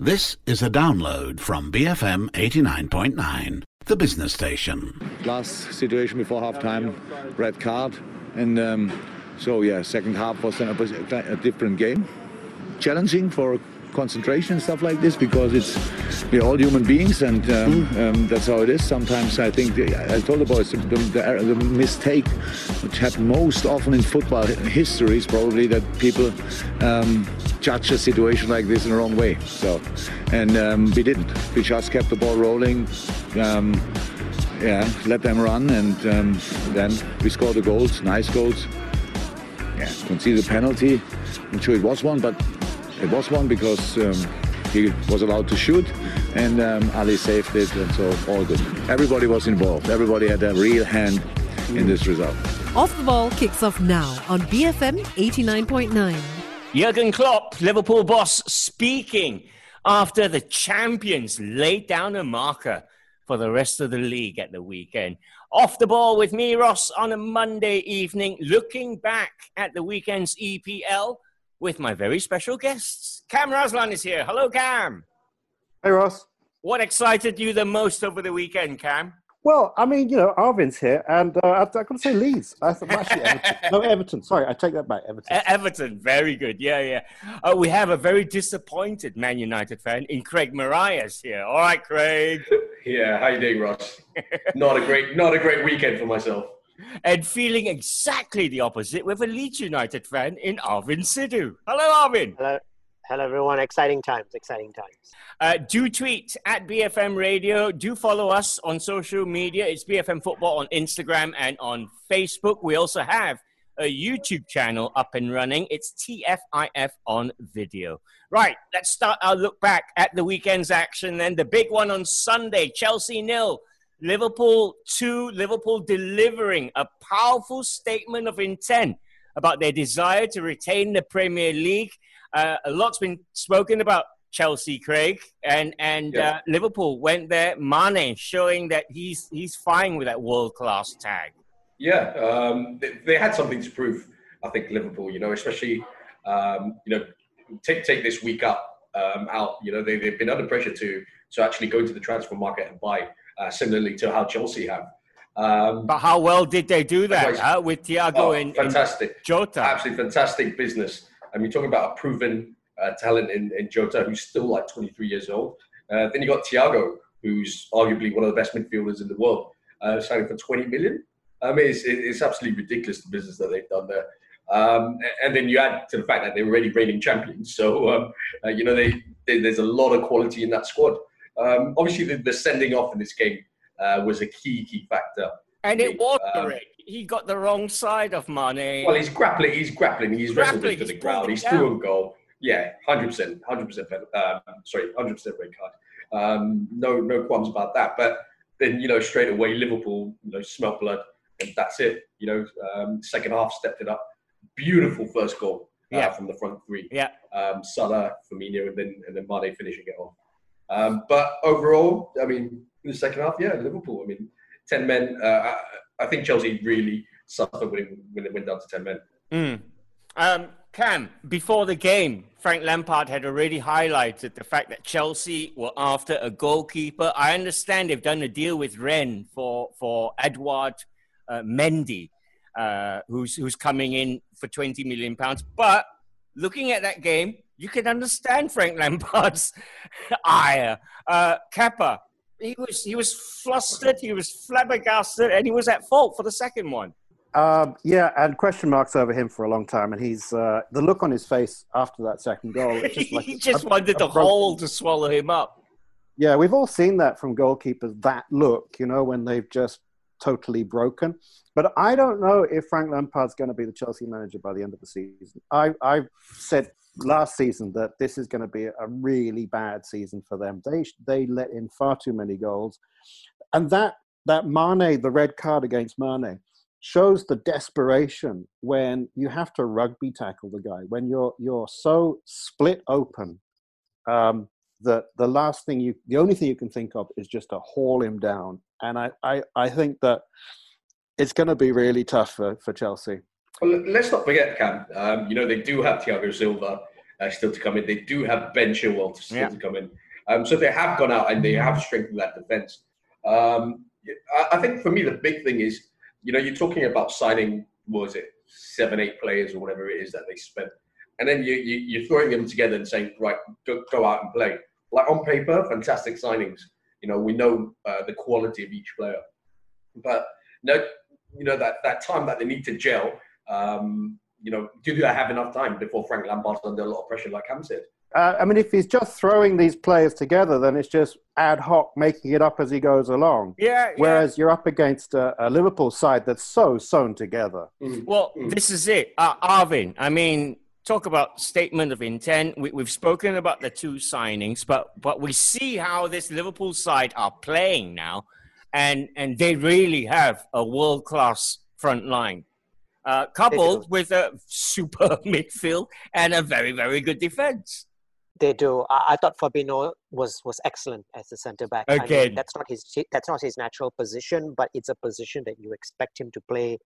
This is a download from BFM 89.9, the business station. Last situation before halftime, red card. And um, so, yeah, second half was a, different game. Challenging for concentration and stuff like this because it's we're all human beings and um, um, that's how it is. Sometimes I think the, I told the boys the, the, the, mistake which happened most often in football history is probably that people um, judge a situation like this in the wrong way. So, and um, we didn't. We just kept the ball rolling. Um, yeah, let them run, and um, then we scored the goals, nice goals. Yeah, conceded the penalty. I'm sure it was one, but it was one because um, he was allowed to shoot and um, Ali saved it and so all good. Everybody was involved. Everybody had a real hand in this result. Off the ball kicks off now on BFM 89.9. Jurgen Klopp, Liverpool boss, speaking after the champions laid down a marker for the rest of the league at the weekend. Off the ball with me, Ross, on a Monday evening, looking back at the weekend's EPL with my very special guests. Cam Raslan is here. Hello, Cam. Hey, Ross. What excited you the most over the weekend, Cam? Well, I mean, you know, Arvin's here, and uh, I've, I've got to say Leeds. I thought actually Everton. no Everton. Sorry, I take that back. Everton. Everton, very good. Yeah, yeah. Uh, we have a very disappointed Man United fan in Craig Marias here. All right, Craig. yeah, how you doing, Ross? not a great, not a great weekend for myself and feeling exactly the opposite with a Leeds United fan in Arvin Sidhu. Hello, Arvin. Hello. Hello, everyone. Exciting times, exciting times. Uh, do tweet at BFM Radio. Do follow us on social media. It's BFM Football on Instagram and on Facebook. We also have a YouTube channel up and running. It's TFIF on video. Right, let's start our look back at the weekend's action then. The big one on Sunday Chelsea nil, Liverpool 2, Liverpool delivering a powerful statement of intent about their desire to retain the Premier League. Uh, a lot's been spoken about Chelsea, Craig, and and yeah. uh, Liverpool went there. Mane showing that he's he's fine with that world class tag. Yeah, um, they, they, had something to prove. I think Liverpool, you know, especially um, you know, take take this week up um, out. You know, they they've been under pressure to to actually go into the transfer market and buy uh, similarly to how Chelsea have. Um, but how well did they do that uh, with Thiago oh, and, fantastic. And Jota? Absolutely fantastic business. I mean, talking about a proven uh, talent in, in Jota, who's still like 23 years old. Uh, then you got Thiago, who's arguably one of the best midfielders in the world, uh, signing for 20 million. I mean, it's, it's absolutely ridiculous the business that they've done there. Um, and then you add to the fact that they're already reigning champions. So, um, uh, you know, they, they, there's a lot of quality in that squad. Um, obviously, the, the, sending off in this game uh, was a key key factor. And it was um, He got the wrong side of Mane. Well, he's grappling. He's grappling. He's, he's wrestled to the ground. He's through on goal. Yeah, hundred percent, hundred percent. Um, sorry, hundred percent red card. Um, no, no qualms about that. But then you know, straight away, Liverpool, you know, smelt blood, and that's it. You know, um, second half stepped it up. Beautiful first goal uh, yeah. from the front three. Yeah. Um, Salah, Firmino, and then and then Mane finishing it off. Um, but overall, I mean, in the second half, yeah, Liverpool. I mean, ten men. Uh, I, think Chelsea really suffered when, it, when they went down to ten men. Mm. Um, Cam, before the game, Frank Lampard had already highlighted the fact that Chelsea were after a goalkeeper. I understand they've done a deal with Rennes for for Edouard uh, Mendy, uh, who's who's coming in for twenty million pounds. But looking at that game, you can understand Frank Lampard's ire. Uh, Kepa, he was he was flustered, he was flabbergasted, and he was at fault for the second one. Um, yeah, and question marks over him for a long time, and he's uh, the look on his face after that second goal. Just like he just a, wanted a, the hole to swallow him up. Yeah, we've all seen that from goalkeepers. That look, you know, when they've just totally broken. But I don't know if Frank Lampard's going to be the Chelsea manager by the end of the season. I, I've said last season that this is going to be a really bad season for them. They they let in far too many goals, and that that Mane, the red card against Mane, shows the desperation when you have to rugby tackle the guy when you're you're so split open um, that the last thing you the only thing you can think of is just to haul him down. And I I, I think that it's going to be really tough for, for Chelsea. Well, let's not forget, Cam. Um, you know they do have Thiago Silva, uh, still to come in. They do have Ben Chilwell still Yeah. to come in. Um, so they have gone out and they have strengthened that defense. Um, I, I think for me, the big thing is, you know, you're talking about signing, what was it, seven, eight players or whatever it is that they spent. And then you, you, you're throwing them together and saying, right, go, go out and play. Like on paper, fantastic signings. You know, we know uh, the quality of each player. But no, you know, that, that time that they need to gel, um, you know, do they have enough time before Frank Lampard's under a lot of pressure, like Ham said? Uh, I mean, if he's just throwing these players together, then it's just ad hoc, making it up as he goes along. Yeah. yeah. Whereas you're up against a, a Liverpool side that's so sewn together. Well, Mm. this is it. Uh, Arvin, I mean, talk about statement of intent. We, we've spoken about the two signings, but but we see how this Liverpool side are playing now, and and they really have a world class front line, uh, coupled with a super midfield and a very very good defense. They do. I, I thought Fabinho was was excellent as a centre back. I mean, that's not his that's not his natural position, but it's a position that you expect him to play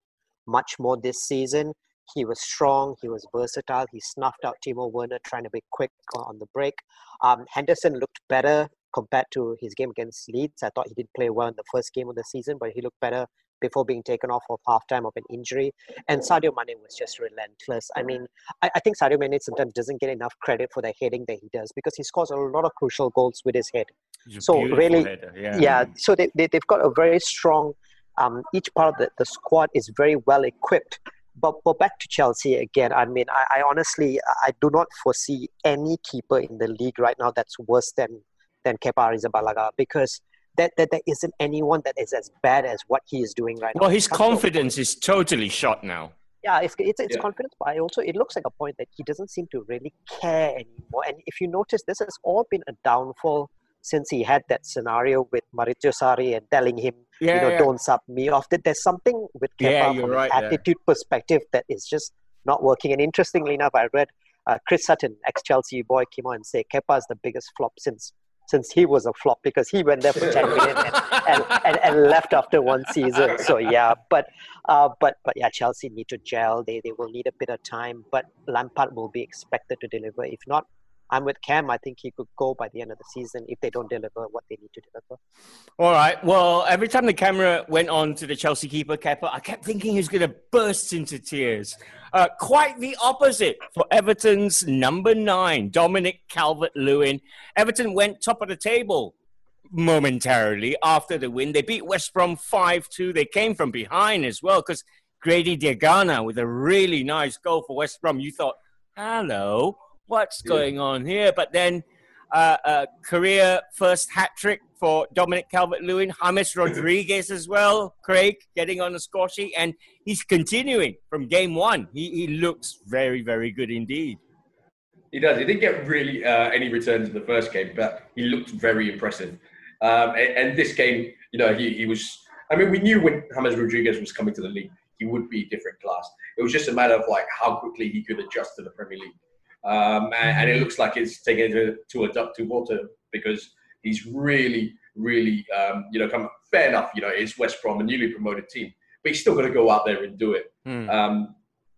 much more this season. He was strong. He was versatile. He snuffed out Timo Werner trying to be quick on- on the break. Um, Henderson looked better compared to his game against Leeds. I thought he did play well in the first game of the season, but he looked better before being taken off of halftime of an injury. And Sadio Mane was just relentless. I mean, I, I think Sadio Mane sometimes doesn't get enough credit for the heading that he does because he scores a lot of crucial goals with his head. So really- header, yeah. Yeah, so they, they, they've got a very strong, um, each part of the, the squad is very well equipped. But, but back to Chelsea again, I mean, I, I honestly, I do not foresee any keeper in the league right now that's worse than, than Kepa Arrizabalaga because that, that there isn't anyone that is as bad as what he is doing right Well, now. Well, his confidence is totally shot now. yeah, it's it's, it's Yeah. confidence, but I also it looks like a point that he doesn't seem to really care anymore. And if you notice, this has all been a downfall since he had that scenario with Maurizio Sarri and telling him, Yeah, you know, yeah. don't sub me off. That there's something with Kepa from right attitude perspective that is just not working. And interestingly enough, I read uh, Chris Sutton, ex-Chelsea boy, came out and said Kepa is the biggest flop since since he was a flop because he went there for 10 million and, and, and, and left after one season. So yeah, but uh, but but yeah, Chelsea need to gel. They they will need a bit of time, but Lampard will be expected to deliver. If not, I'm with Cam. I think he could go by the end of the season if they don't deliver what they need to deliver. All right. Well, every time the camera went on to the Chelsea keeper, Kepa, I kept thinking he was going to burst into tears. Uh, quite the opposite for Everton's number nine, Dominic Calvert Lewin. Everton went top of the table momentarily after the win. They beat West Brom 5 2. They came from behind as well because Grady Diangana with a really nice goal for West Brom. You thought, hello, what's going on here? But then uh, uh, career first hat trick for Dominic Calvert Lewin, James Rodriguez as well, Craig getting on the score sheet, and he's continuing from game one. He, he looks very, very good indeed. He does. He didn't get really uh, any returns in the first game, but he looked very impressive. Um, and, and this game, you know, he, he was. I mean, we knew when James Rodriguez was coming to the league, he would be a different class. It was just a matter of like how quickly he could adjust to the Premier League. Um, and, it looks like it's taken to, to a duck to water because he's really, really, um, you know, come fair enough. You know, it's West Brom, a newly promoted team, but he's still got to go out there and do it. Hmm. Um,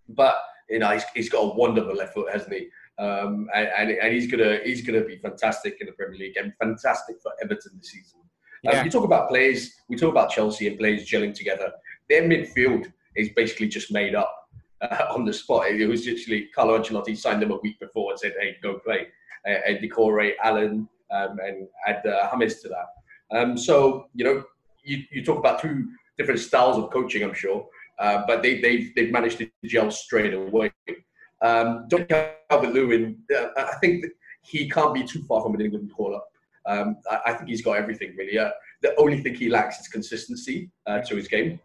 but you know, he's, he's got a wonderful left foot, hasn't he? Um, and, and, and he's gonna he's gonna be fantastic in the Premier League and fantastic for Everton this season. Um, Yeah. you talk about players, we talk about Chelsea and players gelling together. Their midfield is basically just made up uh, on the spot. It was literally Carlo Ancelotti signed them a week before and said, "Hey, go play." Uh, and Doucouré, Allan, um, and add uh, James to that. Um, so you know, you, you talk about two different styles of coaching, I'm sure, uh, but they, they've they've managed to gel straight away. Um, Dom Calvert Lewin, uh, I think he can't be too far from an England call up. Um, I, I think he's got everything really. Uh, the only thing he lacks is consistency uh, to his game.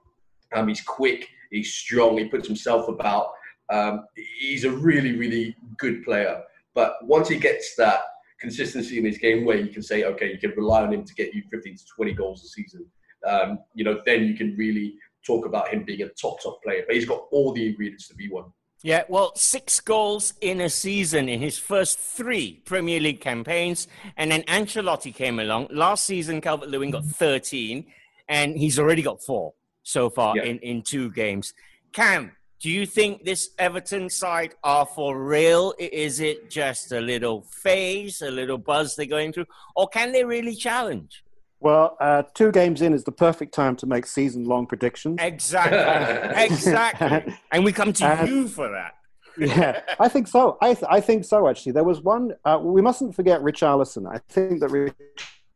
Um, he's quick, he's strong, he puts himself about. Um, he's a really, really good player. But once he gets that consistency in his game where you can say, okay, you can rely on him to get you 15 to 20 goals a season, um, you know, then you can really talk about him being a top, top player. But he's got all the ingredients to be one. Yeah, well, six goals in a season in his first three Premier League campaigns. And then Ancelotti came along. Last season, Calvert Lewin got 13, and he's already got four so far Yeah. in, in two games. Cam, do you think this Everton side are for real? Is it just a little phase, a little buzz they're going through, or can they really challenge? Well, uh, two games in is the perfect time to make season-long predictions. Exactly, exactly, and we come to and, you for that. yeah, I think so. I, th- I think so. Actually, there was one. Uh, we mustn't forget Richarlison. I think that Rich,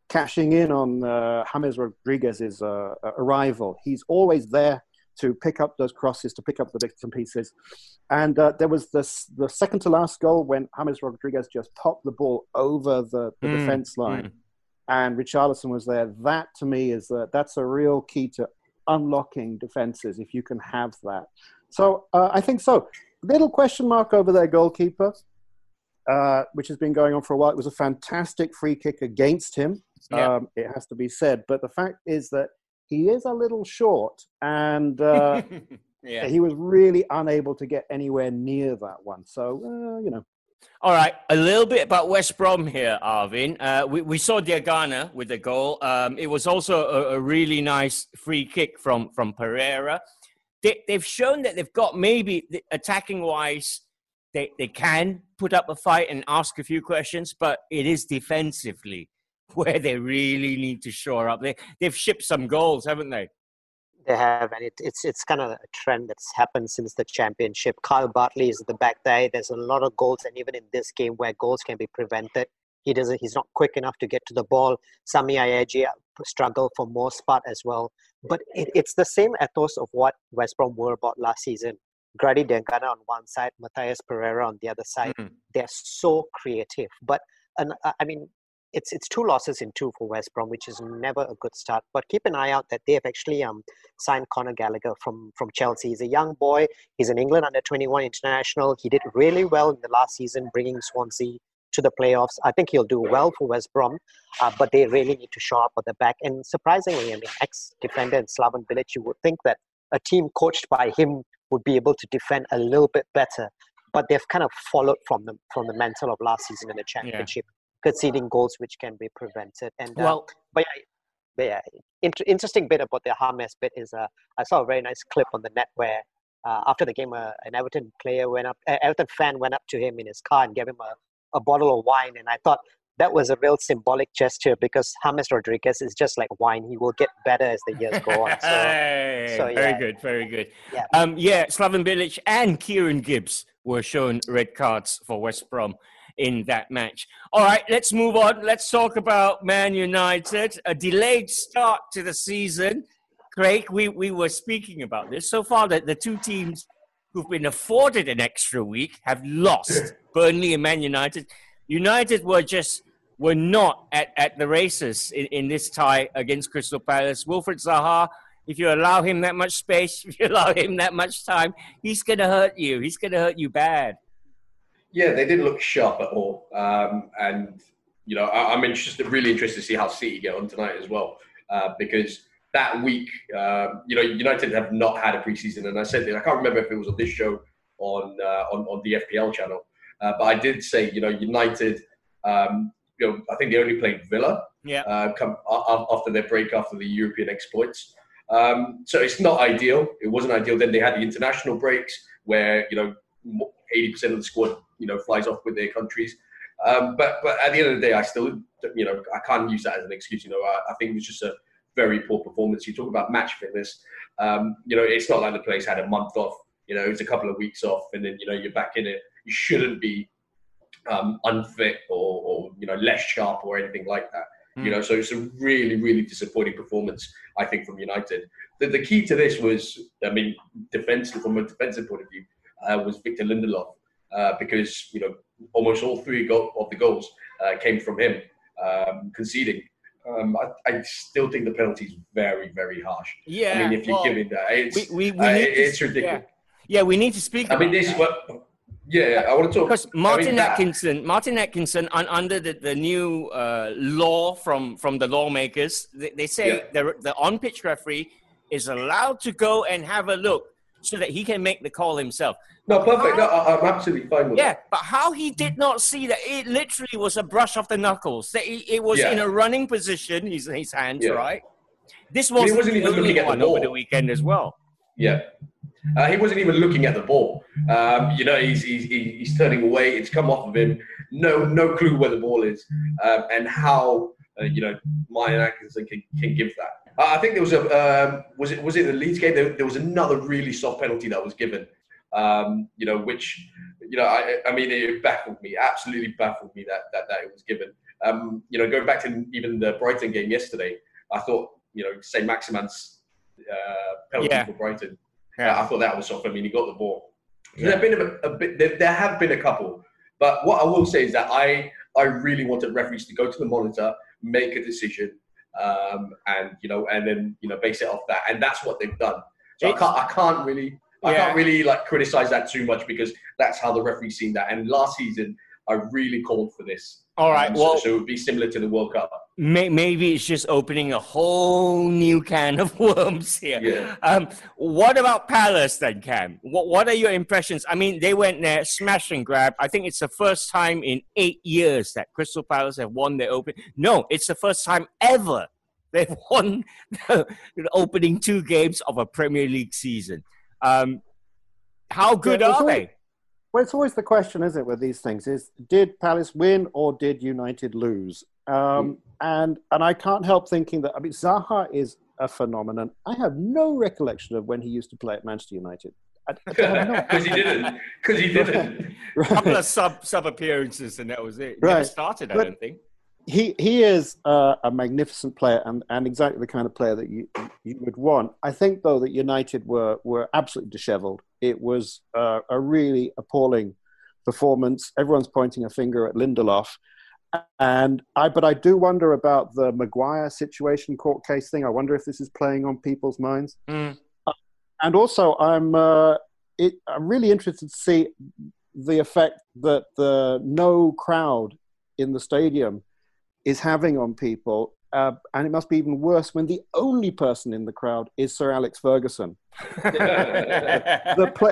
cashing in on uh, James Rodriguez's uh, arrival, he's always there to pick up those crosses, to pick up the bits and pieces. And uh, there was this the second to last goal when James Rodriguez just popped the ball over the, the mm, defense line, mm. and Richarlison was there. That to me is that that's a real key to unlocking defenses if you can have that. So uh, I think so. Little question mark over their goalkeeper, uh, which has been going on for a while. It was a fantastic free kick against him. Yeah. Um, it has to be said, but the fact is that he is a little short, and uh, yeah. he was really unable to get anywhere near that one. So, uh, you know. All right, a little bit about West Brom here, Arvin. Uh, we, we saw Diangana with the goal. Um, it was also a, a, really nice free kick from, from Pereira. They, they've shown that they've got maybe attacking wise, they, they can put up a fight and ask a few questions, but it is defensively where they really need to shore up. They they've shipped some goals, haven't they? They have, and it, it's it's kind of a trend that's happened since the championship. Kyle Bartley is the back there. There's a lot of goals, and even in this game where goals can be prevented, he doesn't. He's not quick enough to get to the ball. Semi Ajayi struggle for most part as well. But it, it's the same ethos of what West Brom were about last season. Grady Diangana on one side, Matheus Pereira on the other side. Mm. They're so creative. But and I mean, it's it's two losses in two for West Brom, which is never a good start. But keep an eye out that they have actually um, signed Conor Gallagher from from Chelsea. He's a young boy. He's an England under 21 international. He did really well in the last season, bringing Swansea to the playoffs. I think he'll do well for West Brom, uh, but they really need to show up at the back. And surprisingly, I mean, ex-defender and Slaven Bilic, you would think that a team coached by him would be able to defend a little bit better. But they've kind of followed from the from the mantle of last season in the championship. Yeah conceding goals which can be prevented. And uh, well, but yeah, but yeah inter- interesting bit about the James bit is uh, I saw a very nice clip on the net where uh, after the game, uh, an Everton player went up, uh, Everton fan went up to him in his car and gave him a, a bottle of wine, and I thought that was a real symbolic gesture because James Rodriguez is just like wine; he will get better as the years go on. So, hey, so yeah. very good, very good. Yeah, um, yeah. Slaven Bilic and Kieran Gibbs were shown red cards for West Brom in that match. All right, let's move on. Let's talk about Man United. A delayed start to the season. Craig, we, we were speaking about this. So far, the, the two teams who've been afforded an extra week have lost Burnley and Man United. United were just were not at, at the races in, in this tie against Crystal Palace. Wilfred Zaha, if you allow him that much space, if you allow him that much time, he's going to hurt you. He's going to hurt you bad. Yeah, they didn't look sharp at all. Um, and, you know, I, am interested, really interested to see how City get on tonight as well. Uh, because that week, uh, you know, United have not had a preseason. And I said I can't remember if it was on this show on, uh, on, on the FPL channel. Uh, but I did say, you know, United, um, you know, I think they only played Villa yeah. Uh, come, after their break after the European exploits. Um, so it's not ideal. It wasn't ideal. Then they had the international breaks where, you know, 80% of the squad you know flies off with their countries. Um, but but at the end of the day, I still you know I can't use that as an excuse. You know, I, I think it was just a very poor performance. You talk about match fitness. Um, you know, it's not like the players had a month off. You know, it's a couple of weeks off, and then you know you're back in it. You shouldn't be um, unfit or, or you know less sharp or anything like that. Mm. You know, so it's a really really disappointing performance. I think from United. The, the key to this was, I mean, defensive from a defensive point of view, uh, was Victor Lindelof uh, because you know almost all three go- of the goals uh, came from him um, conceding. Um, I, I, still think the penalty is very, very harsh. Yeah, I mean, if you're well, giving that, it's, we, we, we uh, it's ridiculous. Yeah. yeah. we need to speak. I mean, this what. Yeah, I want to talk because Martin I mean, Atkinson, Martin Atkinson, un, under the, the new uh, law from from the lawmakers, they, they say yeah. the the on pitch referee is allowed to go and have a look so that he can make the call himself. No, perfect. No, I'm absolutely fine with yeah, that. but how he did not see that it literally was a brush off the knuckles. That it was yeah. in a running position, his, his hands, yeah. right? This I mean, wasn't even looking at the over the weekend as well. Yeah. Uh, he wasn't even looking at the ball. Um, you know, he's, he's, he's turning away. It's come off of him. No no clue where the ball is um, and how uh, you know Martin Atkinson can, can give that. Uh, I think there was a um, was it was it the Leeds game? There, there, was another really soft penalty that was given. Um, you know, which you know, I, I mean, it baffled me. Absolutely baffled me that that, that it was given. Um, you know, going back to even the Brighton game yesterday, I thought you know, say Maximin's uh, penalty yeah. for Brighton. Yeah. I thought that was soft. I mean, he got the ball. Yeah. There have been a, a bit. There, there, have been a couple, but what I will say is that I I really wanted referees to go to the monitor, make a decision, um, and you know, and then you know, base it off that, and that's what they've done. So I can't I can't really I yeah. can't really like criticize that too much because that's how the referee seen that. And last season, I really called for this. All right. Um, well, so, so, it would be similar to the World Cup. May, maybe it's just opening a whole new can of worms here. Yeah. Um, what about Palace then, Cam? What What are your impressions? I mean, they went there, smash and grab. I think it's the first time in eight years that Crystal Palace have won their open. No, it's the first time ever they've won the, the opening two games of a Premier League season. Um, how good yeah, are they? Well, it's always the question, isn't it, with these things? Is did Palace win or did United lose? Um, and and I can't help thinking that I mean Zaha is a phenomenon. I have no recollection of when he used to play at Manchester United. Because he didn't. Because he didn't. right. A couple of sub sub appearances and that was it. Right. Never started, I but, don't think he he is uh, a magnificent player and, and exactly the kind of player that you you would want. I think though that United were were absolutely dishevelled. It was uh, a really appalling performance. Everyone's pointing a finger at Lindelof, and I but I do wonder about the Maguire situation court case thing. I wonder if this is playing on people's minds. Mm. Uh, and also, I'm uh, it, I'm really interested to see the effect that the no crowd in the stadium is having on people. Uh, and it must be even worse when the only person in the crowd is Sir Alex Ferguson.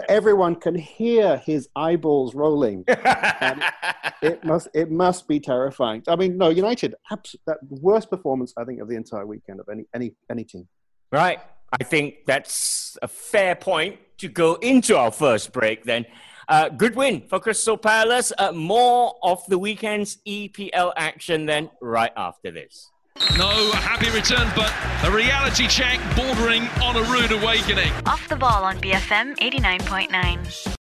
everyone can hear his eyeballs rolling. it must it must be terrifying. I mean, no, United abs- that worst performance I think of the entire weekend of any any any team. Right. I think that's a fair point to go into our first break then. Uh, good win for Crystal Palace. Uh, more of the weekend's EPL action then right after this. No happy return, but a reality check bordering on a rude awakening. Off the ball on BFM 89.9.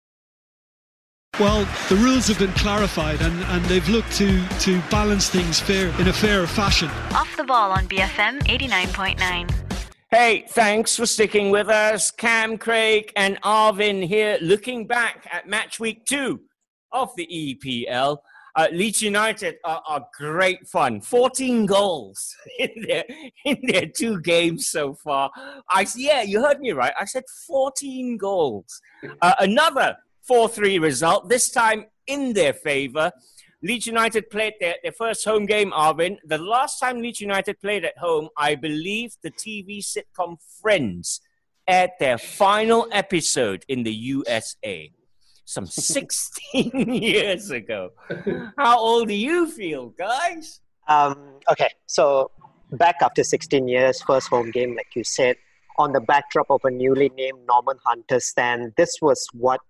Well, the rules have been clarified and, and they've looked to, to balance things fair in a fairer fashion. Off the ball on BFM 89.9. Hey, thanks for sticking with us. Cam Craig and Arvin here looking back at match week two of the EPL. Uh, Leeds United are, are, great fun. 14 goals in their, in their two games so far. I Yeah, you heard me right. I said 14 goals. Uh, another 4 3 result, this time in their favor. Leeds United played their, their first home game, Arvin. The last time Leeds United played at home, I believe the TV sitcom Friends aired their final episode in the USA. Some 16 years ago. How old do you feel, guys? Um, okay, so back after 16 years, first home game, like you said, on the backdrop of a newly named Norman Hunter stand, this was what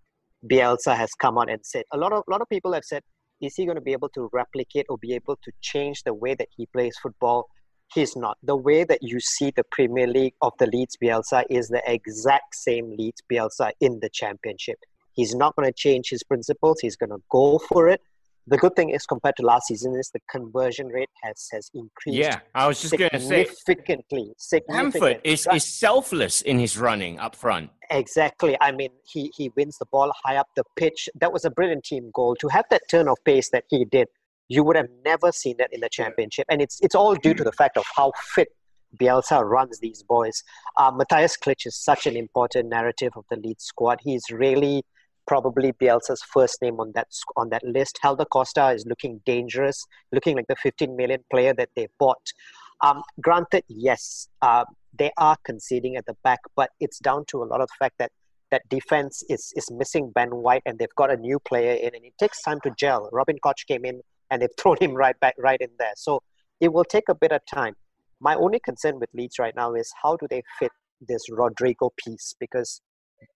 Bielsa has come out and said. A lot of, a lot of people have said, is he going to be able to replicate or be able to change the way that he plays football? He's not. The way that you see the Premier League of the Leeds Bielsa is the exact same Leeds Bielsa in the Championship. He's not going to change his principles. He's going to go for it the good thing is compared to last season is the conversion rate has has increased. Yeah, I was just going to say significantly. Bamford is, is selfless in his running up front. Exactly. I mean, he he wins the ball high up the pitch. That was a brilliant team goal. To have that turn of pace that he did, you would have never seen that in the championship. And it's it's all due to the fact of how fit Bielsa runs these boys. Uh, Mateusz Klich is such an important narrative of the lead squad. He's really probably Bielsa's first name on that on that list. Helder Costa is looking dangerous, looking like the 15 million player that they bought. Um, granted, yes, uh, they are conceding at the back, but it's down to a lot of the fact that that defense is is missing Ben White, and they've got a new player in, and it takes time to gel. Robin Koch came in, and they've thrown him right back right in there. So it will take a bit of time. My only concern with Leeds right now is how do they fit this Rodrigo piece because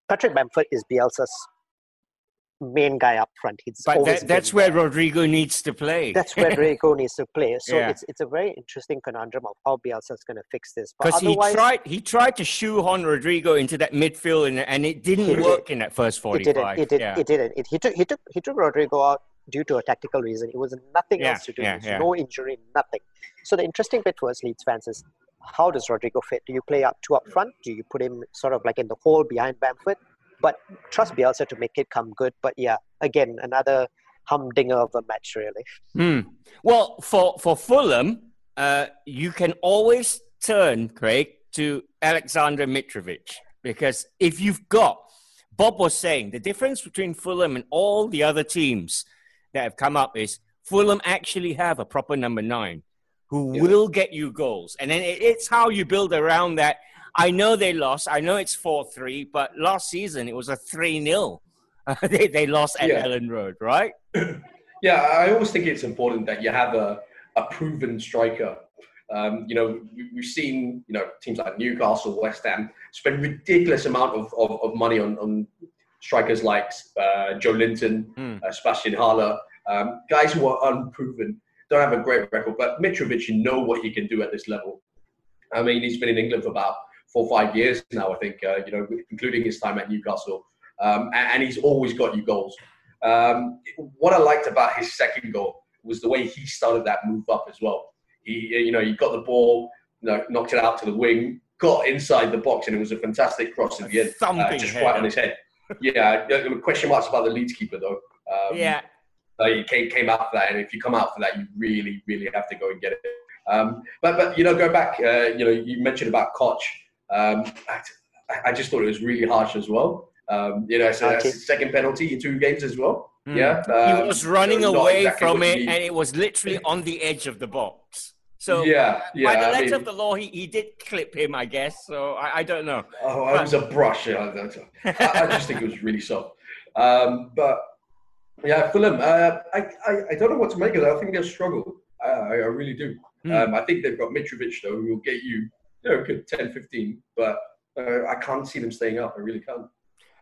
Patrick Bamford is Bielsa's main guy up front. He's But that, that's where. Rodrigo needs to play. That's where Rodrigo needs to play. So Yeah. it's it's a very interesting conundrum of how Bielsa's going to fix this. Because he tried, he tried to shoehorn Rodrigo into that midfield, and, and it didn't did. work in that first it forty-five. didn't. It did. yeah. It didn't. It, he took he took he took Rodrigo out due to a tactical reason. It was nothing Yeah, else to do. yeah. No injury, nothing. So the interesting bit us Leeds fans is how does Rodrigo fit? Do you play up two up front? Do you put him sort of like in the hole behind Bamford? But trust Bielsa to make it come good. But yeah, again, another humdinger of a match, really. Hmm. Well, for for Fulham, uh, you can always turn Craig to Alexander Mitrovic because if you've got Bob was saying the difference between Fulham and all the other teams that have come up is Fulham actually have a proper number nine who will get you goals, and then it's how you build around that. I know they lost. I know it's four three, but last season it was a three 0 they they lost at Yeah. Elland Road, right? Yeah, I always think it's important that you have a, a proven striker. Um, you know, we, we've seen you know teams like Newcastle, West Ham spend ridiculous amount of, of, of money on, on strikers like uh, Joelinton, Hmm. uh, Sebastian Haller, um, guys who are unproven, don't have a great record. But Mitrovic, you know what he can do at this level. I mean, he's been in England for about four or five years now, I think, uh, you know, including his time at Newcastle. Um, and, and he's always got you goals. Um, what I liked about his second goal was the way he started that move up as well. He, you know, he got the ball, you know, knocked it out to the wing, got inside the box, and it was a fantastic cross in the end, uh, just right on his head. Yeah, there were question marks about the Leeds keeper though. Um, Yeah. uh, he came, came out for that, and if you come out for that, you really, really have to go and get it. Um, but, but you know, go back. Uh, you know, you mentioned about Koch. Um, I, I just thought it was really harsh as well. Um, you know, so that's his second penalty in two games as well. Hmm. Yeah, he um, was running not away exactly from it, and it was literally on the edge of the box. So, Yeah, yeah, by the I letter mean- of the law, he, he did clip him, I guess. So I, I don't know. Oh, But- it was a brush. Yeah, I, I just think it was really soft. Um, but yeah, Fulham. Uh, I, I I don't know what to make of that. I think they'll struggle. I, I I really do. Hmm. Um, I think they've got Mitrovic though, who will get you, you know, a good 10, 15. But uh, I can't see them staying up. I really can't.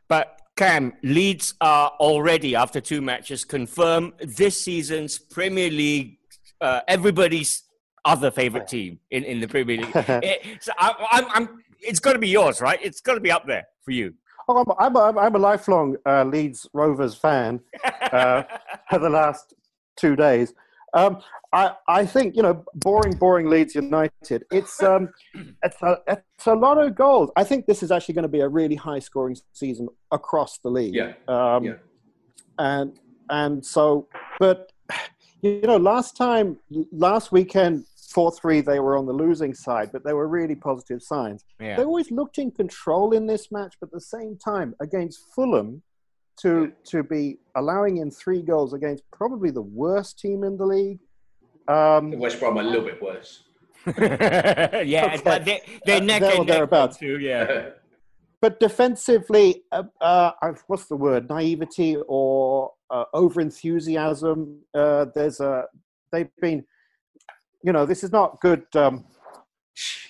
But Cam, Leeds are already after two matches confirmed this season's Premier League. Uh, everybody's other favorite team in, in the Premier League. Eh, so I, I'm, I'm, it's got to be yours, right? It's got to be up there for you. Oh, I'm, I'm, a, I'm a lifelong uh, Leeds Rovers fan uh, for the last two days. Um, I, I think, you know, boring, boring Leeds United. It's, um, it's, a, it's a lot of goals. I think this is actually going to be a really high scoring season across the league. Yeah. Um, Yeah. And, and so, but, you know, last time, last weekend, 4 3, they were on the losing side, but there were really positive signs. Yeah. They always looked in control in this match, but at the same time, against Fulham, to to be allowing in three goals against probably the worst team in the league. Um, West Brom a little bit worse. yeah, Okay. but they, they're Uh, neck there or and neck thereabouts. too. Yeah. but defensively, uh, uh, what's the word? Naivety or uh, over enthusiasm. Uh, there's a they've been, you know, this is not good um,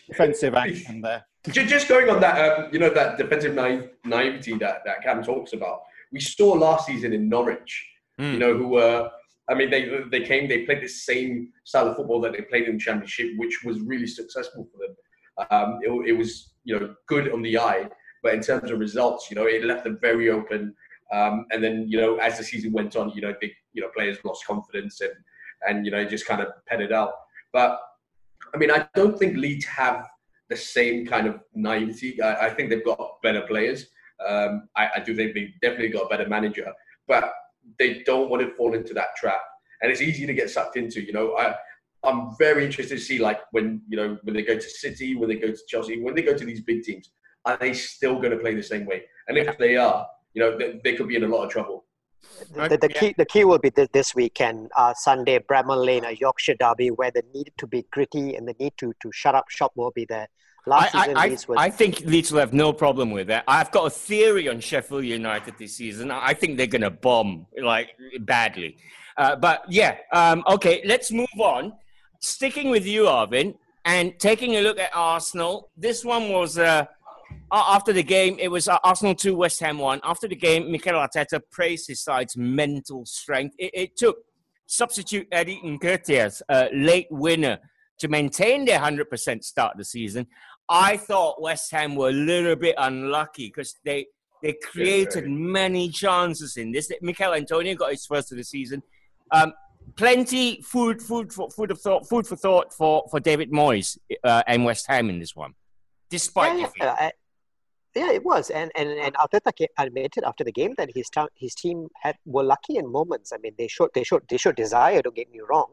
defensive action there. Just going on that, um, you know, that defensive naive, naivety that, that Cam talks about. We saw last season in Norwich, Hmm. you know, who were, I mean, they they came, they played the same style of football that they played in the Championship, which was really successful for them. Um, it, it was, you know, good on the eye, but in terms of results, you know, it left them very open. Um, and then, you know, as the season went on, you know, big, you know, players lost confidence and, and you know, just kind of petted out. But I mean, I don't think Leeds have the same kind of naivety. I, I think they've got better players. Um, I, I do think they've definitely got a better manager, but they don't want to fall into that trap. And it's easy to get sucked into. You know, I, I'm very interested to see like when you know when they go to City, when they go to Chelsea, when they go to these big teams, are they still going to play the same way? And if they are, you know, they, they could be in a lot of trouble. The, the key the key will be this, this weekend, uh, Sunday, Bramall Lane, a Yorkshire derby, where the need to be gritty and the need to, to shut up shop will be there. Last I, season, I, was I, think Leeds will have no problem with that. I've got a theory on Sheffield United this season. I think they're going to bomb like badly. Uh, but yeah, um, okay, let's move on. Sticking with you, Arvin, and taking a look at Arsenal. This one was uh, after the game, it was uh, Arsenal 2, West Ham 1. After the game, Mikel Arteta praised his side's mental strength. It, it took substitute Eddie Nketiah's uh, late winner to maintain their 100% start of the season. I thought West Ham were a little bit unlucky because they, they created many chances in this. Michail Antonio got his first of the season. Um, plenty food, food for food of thought, food for thought for, for David Moyes uh, and West Ham in this one, despite yeah, yeah, yeah, it was, and and and Arteta admitted after the game that his ta- his team had were lucky in moments. I mean, they showed they showed they showed desire. Don't get me wrong,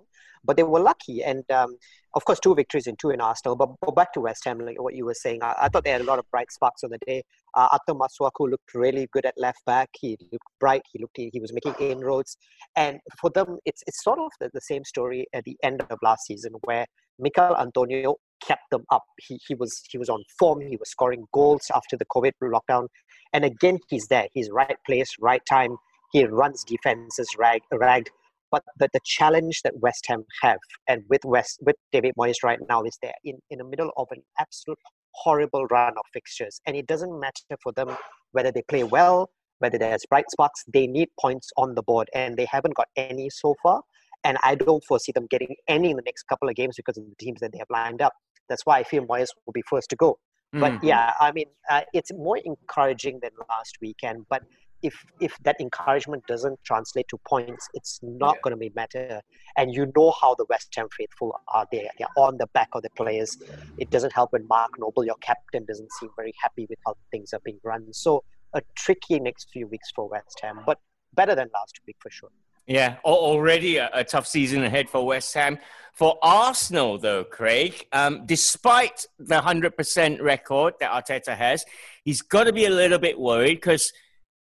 but they were lucky. And um, of course, two victories and two in Arsenal. But, but back to West Ham, like what you were saying, I, I thought they had a lot of bright sparks on the day. Uh, Arthur Masuaku looked really good at left back. He looked bright. He looked he, was making inroads. And for them, it's it's sort of the, the same story at the end of last season where Michail Antonio kept them up. He, he was he was on form. He was scoring goals after the COVID lockdown, and again he's there. He's right place, right time. He runs defenses rag, ragged. But the, the challenge that West Ham have, and with West with David Moyes right now, is they're in, in the middle of an absolute horrible run of fixtures, and it doesn't matter for them whether they play well, whether there's bright spots. They need points on the board, and they haven't got any so far. And I don't foresee them getting any in the next couple of games because of the teams that they have lined up. That's why I feel Moyes will be first to go. Mm. But yeah, I mean, uh, it's more encouraging than last weekend. But if if that encouragement doesn't translate to points, it's not yeah. going to be matter. And you know how the West Ham faithful are there. They're on the back of the players. It doesn't help when Mark Noble, your captain, doesn't seem very happy with how things are being run. So a tricky next few weeks for West Ham, but better than last week for sure. Yeah, already a, a, tough season ahead for West Ham. For Arsenal, though, Craig, um, despite the 100% record that Arteta has, he's got to be a little bit worried because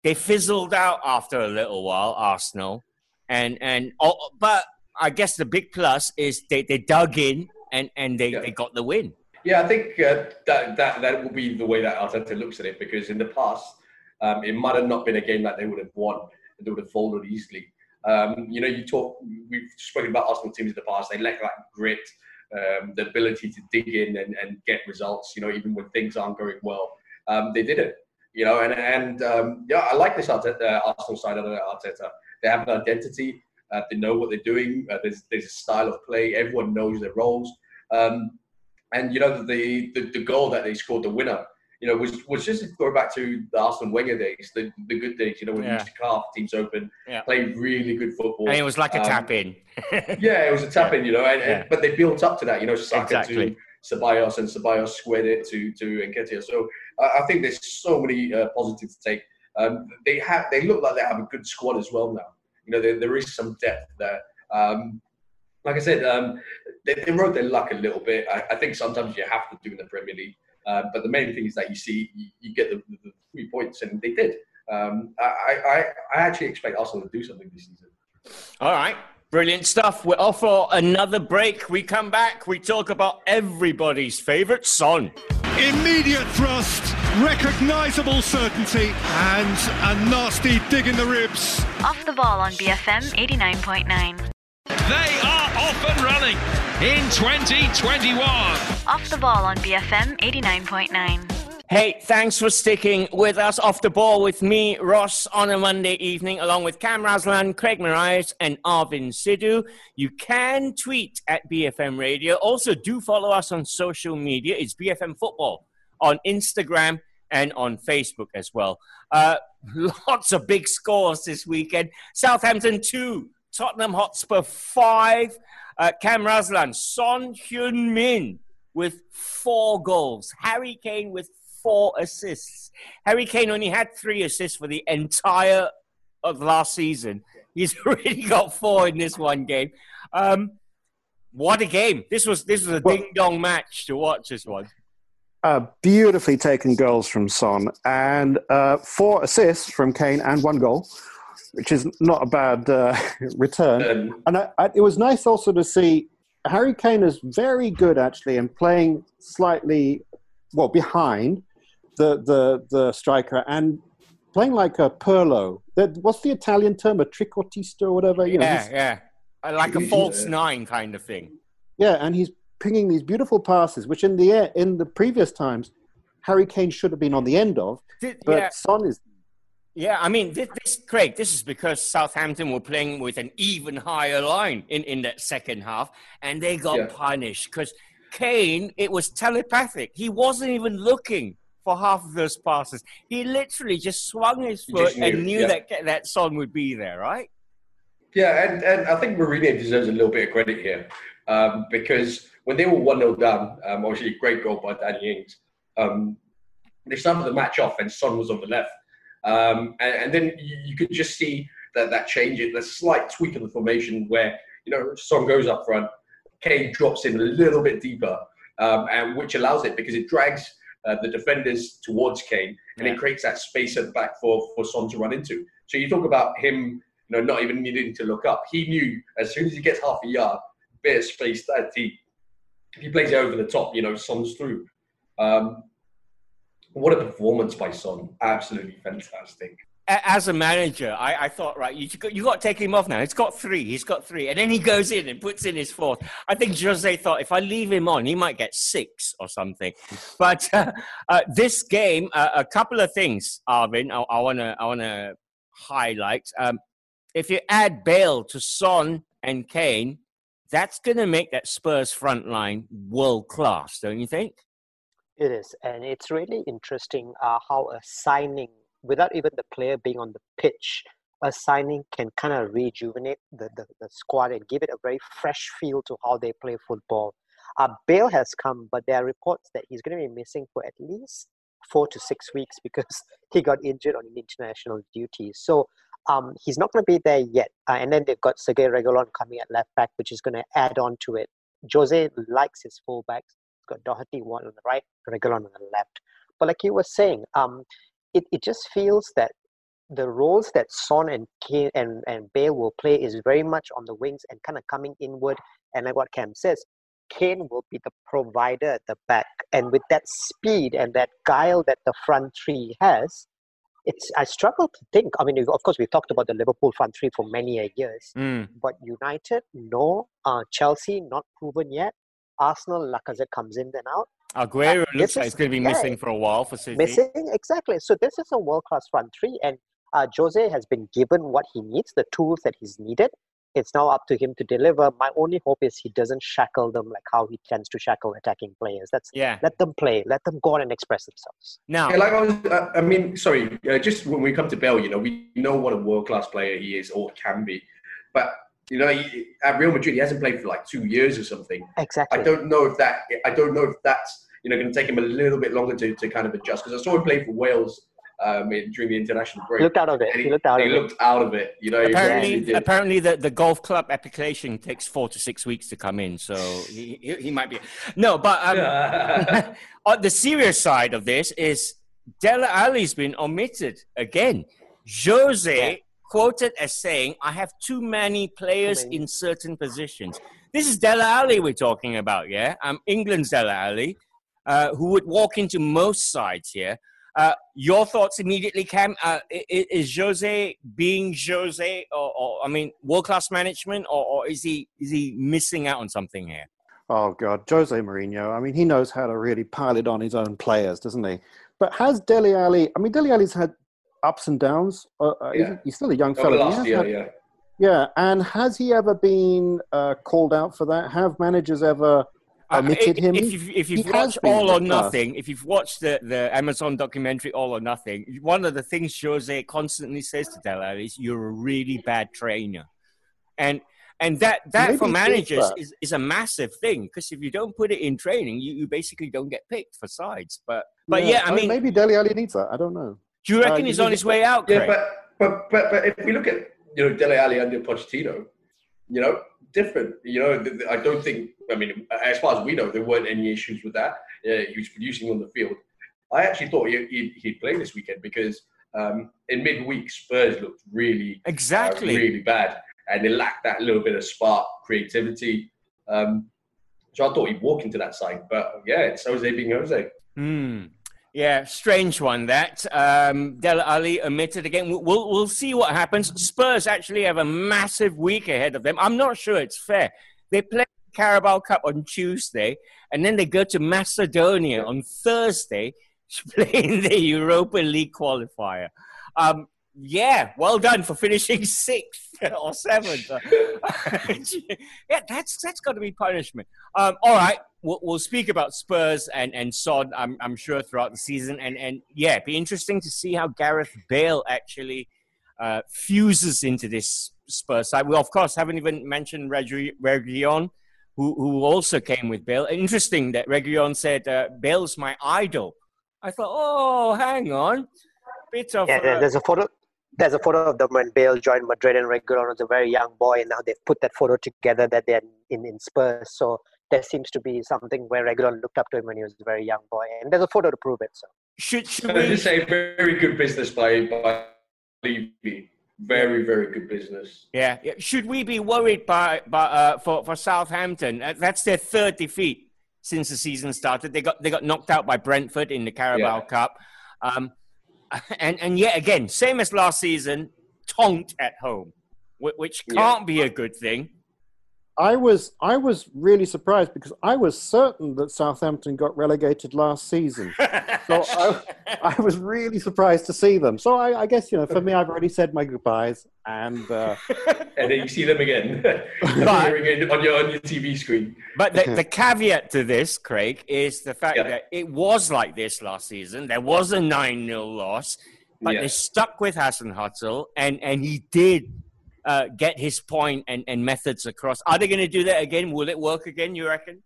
they fizzled out after a little while, Arsenal. And, and oh, But I guess the big plus is they, they dug in and, and they, yeah. they got the win. Yeah, I think uh, that, that, that will be the way that Arteta looks at it because in the past, um, it might have not been a game that they would have won. They would have folded easily. Um, you know, you talk. We've spoken about Arsenal teams in the past. They lack that grit, um, the ability to dig in and, and, get results. You know, even when things aren't going well, um, they did it. You know, and and um, yeah, I like this Arteta, uh, Arsenal side of Arteta. They have an identity. Uh, they know what they're doing. Uh, there's there's a style of play. Everyone knows their roles. Um, and you know the, the the goal that they scored, the winner you know, was was just going back to the Arsene Wenger days, the, the good days, you know, when yeah. used to carve teams open, yeah. play really good football. And it was like a um, tap in. yeah, it was a tap in, you know, and, yeah. and, but they built up to that, you know, Saka exactly. to Ceballos and Ceballos squared it to to Nketiah. So I think there's so many uh, positives to take. Um, they have they look like they have a good squad as well now. You know, there, there is some depth there. Um, like I said, um, they, they rode their luck a little bit. I, I, think sometimes you have to do in the Premier League. Uh, but the main thing is that you see you, you get the, the, three points, and they did. Um, I, I, I actually expect Arsenal to do something this season. All right. Brilliant stuff. We're off for another break. We come back, we talk about everybody's favourite Son. Immediate thrust, recognisable certainty, and a nasty dig in the ribs. Off the ball on BFM 89.9. They are off and running in 2021. Off the ball on BFM 89.9. Hey, thanks for sticking with us off the ball with me, Ross, on a Monday evening, along with Cam Raslan, Craig Marias, and Arvin Sidhu. You can tweet at BFM Radio. Also, do follow us on social media. It's BFM Football on Instagram and on Facebook as well. Uh, lots of big scores this weekend. Southampton 2, Tottenham Hotspur 5. Uh, Cam Raslan, Son Heung-min with four goals. Harry Kane with four assists. Harry Kane only had three assists for the entire of last season. He's already got four in this one game. Um, what a game! This was this was a well, ding dong match to watch. This one. Uh, beautifully taken goals from Son and uh, four assists from Kane and one goal which is not a bad uh, return. Um, and I, I, it was nice also to see Harry Kane is very good actually in playing slightly well behind the the the striker and playing like a Pirlo. That what's the Italian term? A trequartista or whatever. You yeah, know, yeah, like a false nine kind of thing. Yeah, and he's pinging these beautiful passes, which in the air in the previous times Harry Kane should have been on the end of. Did- but yeah. Son is Yeah, I mean, this, this, Craig, this is because Southampton were playing with an even higher line in, in that second half, and they got Yeah. punished because Kane, it was telepathic. He wasn't even looking for half of those passes. He literally just swung his foot knew, and knew yeah. that that Son would be there, right? Yeah, and, and I think Mourinho deserves a little bit of credit here um, because when they were 1 0 down, um, obviously a great goal by Danny Ings, um, they started the match off and Son was on the left. Um, and, and then you, you could just see that, that change, in the slight tweak of the formation where, you know, Son goes up front, Kane drops in a little bit deeper, um, and which allows it because it drags uh, the defenders towards Kane and Yeah. it creates that space at the back for, for Son to run into. So you talk about him you know, not even needing to look up. He knew as soon as he gets half a yard, bit of space that he if he plays it over the top, you know, Son's through. Um, what a performance by Son! Absolutely fantastic. As a manager, I, I thought, right, you got, you got to take him off now. He's got three. He's got three. And then he goes in and puts in his fourth. I think Jose thought if I leave him on, he might get six or something. But uh, uh, this game, uh, a couple of things, Arvin, I want to I wanna highlight. Um, if you add Bale to Son and Kane, that's going to make that Spurs front line world class, don't you think? It is, and it's really interesting uh, how a signing, without even the player being on the pitch, a signing can kind of rejuvenate the, the, the squad and give it a very fresh feel to how they play football. Uh, Bale has come, but there are reports that he's going to be missing for at least four to six weeks because he got injured on international duty. So um, he's not going to be there yet. Uh, and then they've got Sergio Reguilon coming at left back, which is going to add on to it. Jose likes his fullbacks. He's got Doherty one on the right, Regulon on the left. But like you were saying, um, it, it just feels that the roles that Son and Kane and, and Bale will play is very much on the wings and kind of coming inward. And like what Cam says, Kane will be the provider at the back. And with that speed and that guile that the front three has, it's I struggle to think. I mean, of course, we've talked about the Liverpool front three for many a years, Mm. but United, no. Uh, Chelsea, not proven yet. Arsenal, Lacazette comes in then out. Aguero looks this like he's going to be yeah, missing for a while for City. Missing exactly. So this is a world class front three, and uh, Jose has been given what he needs, the tools that he's needed. It's now up to him to deliver. My only hope is he doesn't shackle them like how he tends to shackle attacking players. That's Yeah. let them play, let them go on and express themselves. Now, Yeah, like I was, uh, I mean, sorry, uh, just when we come to Bale, you know, we know what a world class player he is or can be, but you know, he, at Real Madrid, he hasn't played for like two years or something. Exactly. I don't know if that, I don't know if that's you know going to take him a little bit longer to, to kind of adjust because I saw him play for Wales um, in, during the international break. He looked out of it. and He looked out he of it. looked out of it. You know, apparently, did. apparently the, the golf club application takes four to six weeks to come in, so he, he, he might be. No, but um, on the serious side of this is Dele Alli's been omitted again. Jose quoted as saying, "I have too many players many. in certain positions." This is Dele Alli we're talking about, yeah. Um, England's Dele Alli, uh, who would walk into most sides here. Uh, your thoughts immediately, Cam? Uh, i- i- is Jose being Jose, or, or I mean, world class management, or, or is he is he missing out on something here? Oh God, Jose Mourinho. I mean, he knows how to really pile it on his own players, doesn't he? But has Dele Alli? I mean, Dele Alli's had ups and downs. Uh, uh, he's- Yeah. he's, still a young Over fellow. Last year, had- yeah. yeah. And has he ever been uh, called out for that? Have managers ever omitted if, him? If you've, if you've watched All or in the. Nothing, if you've watched the, the Amazon documentary All or Nothing, one of the things Jose constantly says to Dele Alli is, "You're a really bad trainer," and and that that Maybe for managers that. is, is a massive thing because if you don't put it in training, you, you basically don't get picked for sides. But but yeah, I mean, maybe Dele Alli needs that. I don't know. do you reckon uh, he's you on his way out? Yeah, Craig? but, but but but if we look at you know Dele Alli under Pochettino, you know, different. You know, I don't think. I mean, as far as we know, there weren't any issues with that. Uh, he was producing on the field. I actually thought he, he'd, he'd play this weekend because um, in midweek Spurs looked really uh, exactly. really bad, and they lacked that little bit of spark, creativity. Um, so I thought he'd walk into that side, but yeah, it's Jose being Jose. Hmm. Yeah, strange one that. Um, Dele Alli omitted again. We'll, we'll, see what happens. Spurs actually have a massive week ahead of them. I'm not sure it's fair. They play Carabao Cup on Tuesday, and then they go to Macedonia on Thursday. to play in the Europa League qualifier. Um, yeah, well done for finishing sixth or seventh. yeah, that's that's got to be punishment. Um, all right, we'll, we'll, speak about Spurs and and Son. I'm I'm sure throughout the season, and and yeah, it'd be interesting to see how Gareth Bale actually uh, fuses into this Spurs side. We of course haven't even mentioned Reguilon, who who also came with Bale. Interesting that Reguilon said uh, Bale's my idol. I thought, oh, hang on, bit of yeah. There's a photo there's a photo of them when Bale joined Madrid and Reguilon was a very young boy, and now they've put that photo together that they're in, in Spurs. So there seems to be something where Reguilon looked up to him when he was a very young boy, and there's a photo to prove it. So should, should we just say very good business by by Levy. Very very good business. Yeah. yeah. Should we be worried by by uh, for for Southampton? Uh, that's their third defeat since the season started. They got they got knocked out by Brentford in the Carabao yeah. Cup. Um, and and yet again, same as last season, tonked at home, which can't yeah. be a good thing. I was I was really surprised because I was certain that Southampton got relegated last season. so I, I, was really surprised to see them. So I, I, guess you know, for me, I've already said my goodbyes, and uh... and then you see them again, but, on your on your TV screen. But the, the caveat to this, Craig, is the fact yeah. that it was like this last season. There was a nine 0 loss, but yeah. they stuck with Hasenhüttl, and and he did uh, get his point and, and methods across. Are they going to do that again? Will it work again? You reckon?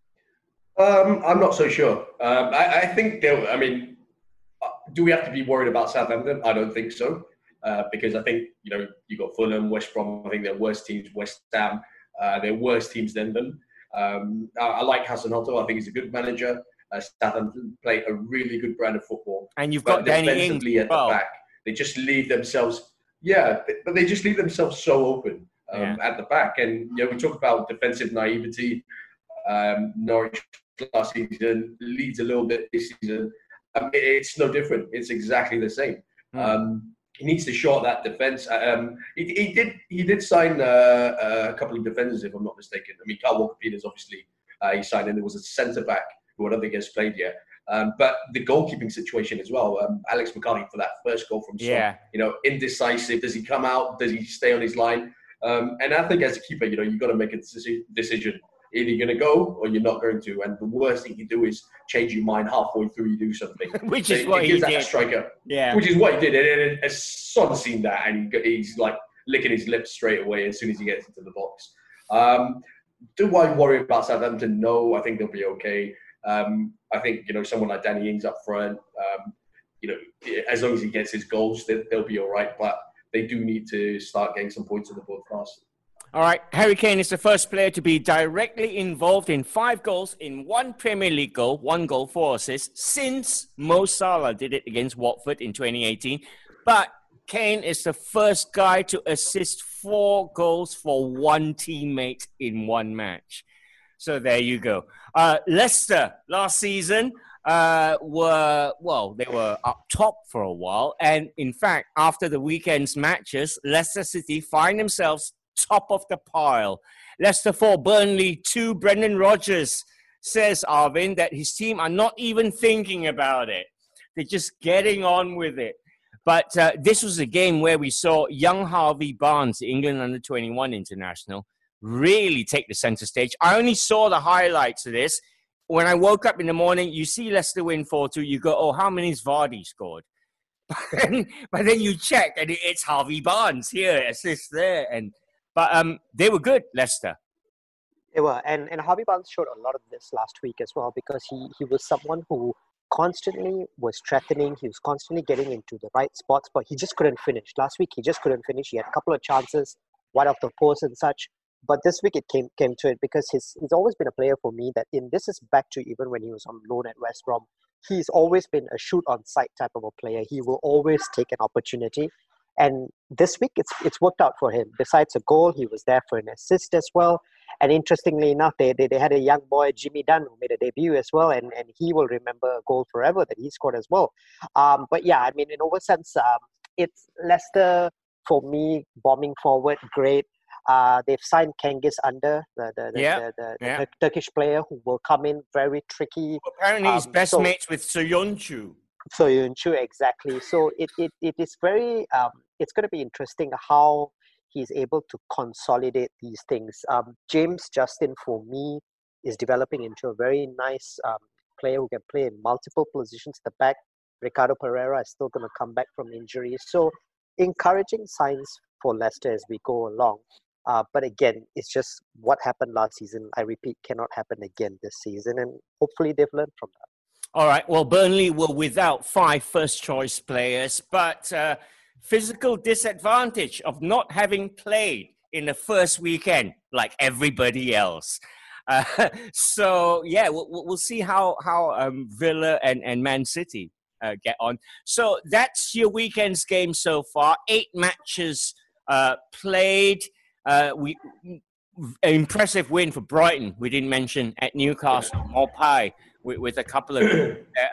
Um, I'm not so sure. Um, I, I, think they'll. I mean, uh, do we have to be worried about Southampton? I don't think so, uh, because I think you know you got Fulham, West Brom. I think they're worse teams. West Ham, uh, they're worse teams than them. Um, I, I, like Hasenhüttl. I think he's a good manager. Uh, Southampton play a really good brand of football. And you've got Danny Ings at well. the back. They just leave themselves yeah, but they just leave themselves so open um, yeah. at the back. And you know, we talk about defensive naivety. Um, Norwich last season leads a little bit this season. Um, it's no different. It's exactly the same. Mm. Um, he needs to short that defense. Um, he, he, did he did sign uh, uh, a couple of defenders, if I'm not mistaken. I mean, Kyle Walker Peters obviously uh, he signed, and there was a centre back who I don't think has played yet. Um, but the goalkeeping situation as well. Um, Alex McCarthy for that first goal from Son, yeah. you know, indecisive. Does he come out? Does he stay on his line? Um, and I think as a keeper, you know, you've got to make a decision. Either you're going to go or you're not going to. And the worst thing you do is change your mind halfway through you do something. which so is what he did. striker. Yeah. Which is what he did. And, and, and Son seen that and he's like licking his lips straight away as soon as he gets into the box. Um, do I worry about Southampton? No, I think they'll be okay. Um, I think you know someone like Danny Ings up front. Um, you know, as long as he gets his goals, they, will be all right. But they do need to start getting some points on the board fast. All right, Harry Kane is the first player to be directly involved in five goals in one Premier League goal, one goal, four assists, since Mo Salah did it against Watford in 2018. But Kane is the first guy to assist four goals for one teammate in one match. So there you go. Uh, Leicester last season uh, were, well, they were up top for a while. And in fact, after the weekend's matches, Leicester City find themselves top of the pile. Leicester 4, Burnley 2. Brendan Rodgers says, Arvin, that his team are not even thinking about it. They're just getting on with it. But uh, this was a game where we saw young Harvey Barnes, England under 21 international, really take the center stage. I only saw the highlights of this. When I woke up in the morning, you see Leicester win 4 2. You go, oh, how many's Vardy scored? But then, but then you check, and it's Harvey Barnes here, assist there. and But um, they were good, Leicester. They were. And, and Harvey Barnes showed a lot of this last week as well because he, he was someone who constantly was threatening. He was constantly getting into the right spots, but he just couldn't finish. Last week, he just couldn't finish. He had a couple of chances, one off the post and such. But this week it came came to it because he's he's always been a player for me that in this is back to even when he was on loan at West Brom. He's always been a shoot on sight type of a player. He will always take an opportunity. And this week it's it's worked out for him. Besides a goal, he was there for an assist as well. And interestingly enough, they, they, they had a young boy, Jimmy Dunn, who made a debut as well, and, and he will remember a goal forever that he scored as well. Um, but yeah, I mean, in over sense, um, it's Leicester for me bombing forward, great. Uh, they've signed Cengiz Under, the the, the, yeah. the, the, yeah. Turkish player who will come in very tricky. Apparently, he's um, best so, mates with Söyüncü. So Yunchu exactly. So it, it, it is very um, it's going to be interesting how he's able to consolidate these things. Um, James Justin for me is developing into a very nice um, player who can play in multiple positions at the back. Ricardo Pereira is still going to come back from injury. So encouraging signs for Leicester as we go along. Uh, but again, it's just what happened last season. I repeat, cannot happen again this season, and hopefully they've learned from that. All right. Well, Burnley were without five first choice players, but uh, physical disadvantage of not having played in the first weekend like everybody else. Uh, so yeah, we'll, we'll see how how um, Villa and, and Man City uh, get on. So that's your weekend's game so far. Eight matches uh, played. Uh, we an impressive win for Brighton. We didn't mention at Newcastle, Maupay with, with a couple of